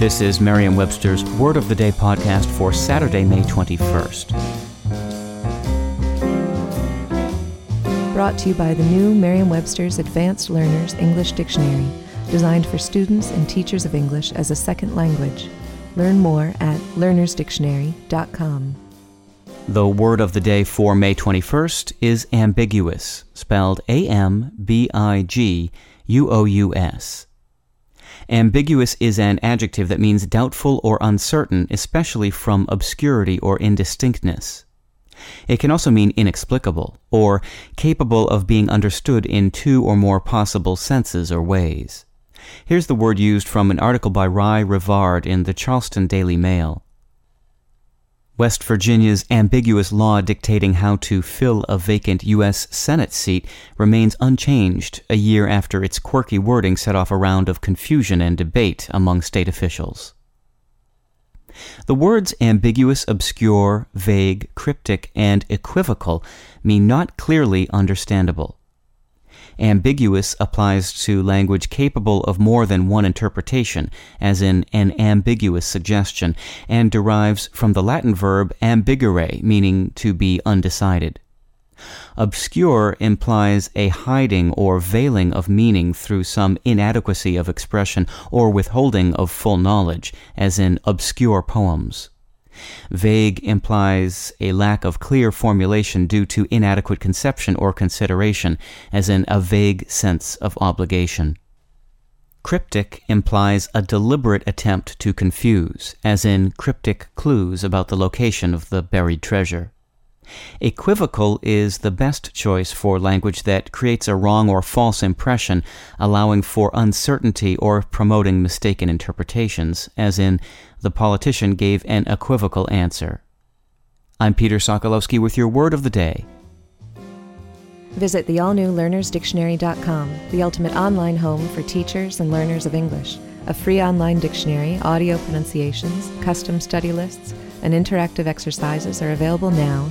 This is Merriam Webster's Word of the Day podcast for Saturday, May 21st. Brought to you by the new Merriam Webster's Advanced Learners English Dictionary, designed for students and teachers of English as a second language. Learn more at learnersdictionary.com. The word of the day for May 21st is ambiguous, spelled A M B I G U O U S. Ambiguous is an adjective that means doubtful or uncertain, especially from obscurity or indistinctness. It can also mean inexplicable, or capable of being understood in two or more possible senses or ways. Here's the word used from an article by Ry Rivard in the Charleston Daily Mail. West Virginia's ambiguous law dictating how to fill a vacant U.S. Senate seat remains unchanged a year after its quirky wording set off a round of confusion and debate among state officials. The words ambiguous, obscure, vague, cryptic, and equivocal mean not clearly understandable. Ambiguous applies to language capable of more than one interpretation, as in an ambiguous suggestion, and derives from the Latin verb ambigere, meaning to be undecided. Obscure implies a hiding or veiling of meaning through some inadequacy of expression or withholding of full knowledge, as in obscure poems. Vague implies a lack of clear formulation due to inadequate conception or consideration, as in a vague sense of obligation. Cryptic implies a deliberate attempt to confuse, as in cryptic clues about the location of the buried treasure. Equivocal is the best choice for language that creates a wrong or false impression, allowing for uncertainty or promoting mistaken interpretations, as in, the politician gave an equivocal answer. I'm Peter Sokolowski with your word of the day. Visit the all new learnersdictionary.com, the ultimate online home for teachers and learners of English. A free online dictionary, audio pronunciations, custom study lists, and interactive exercises are available now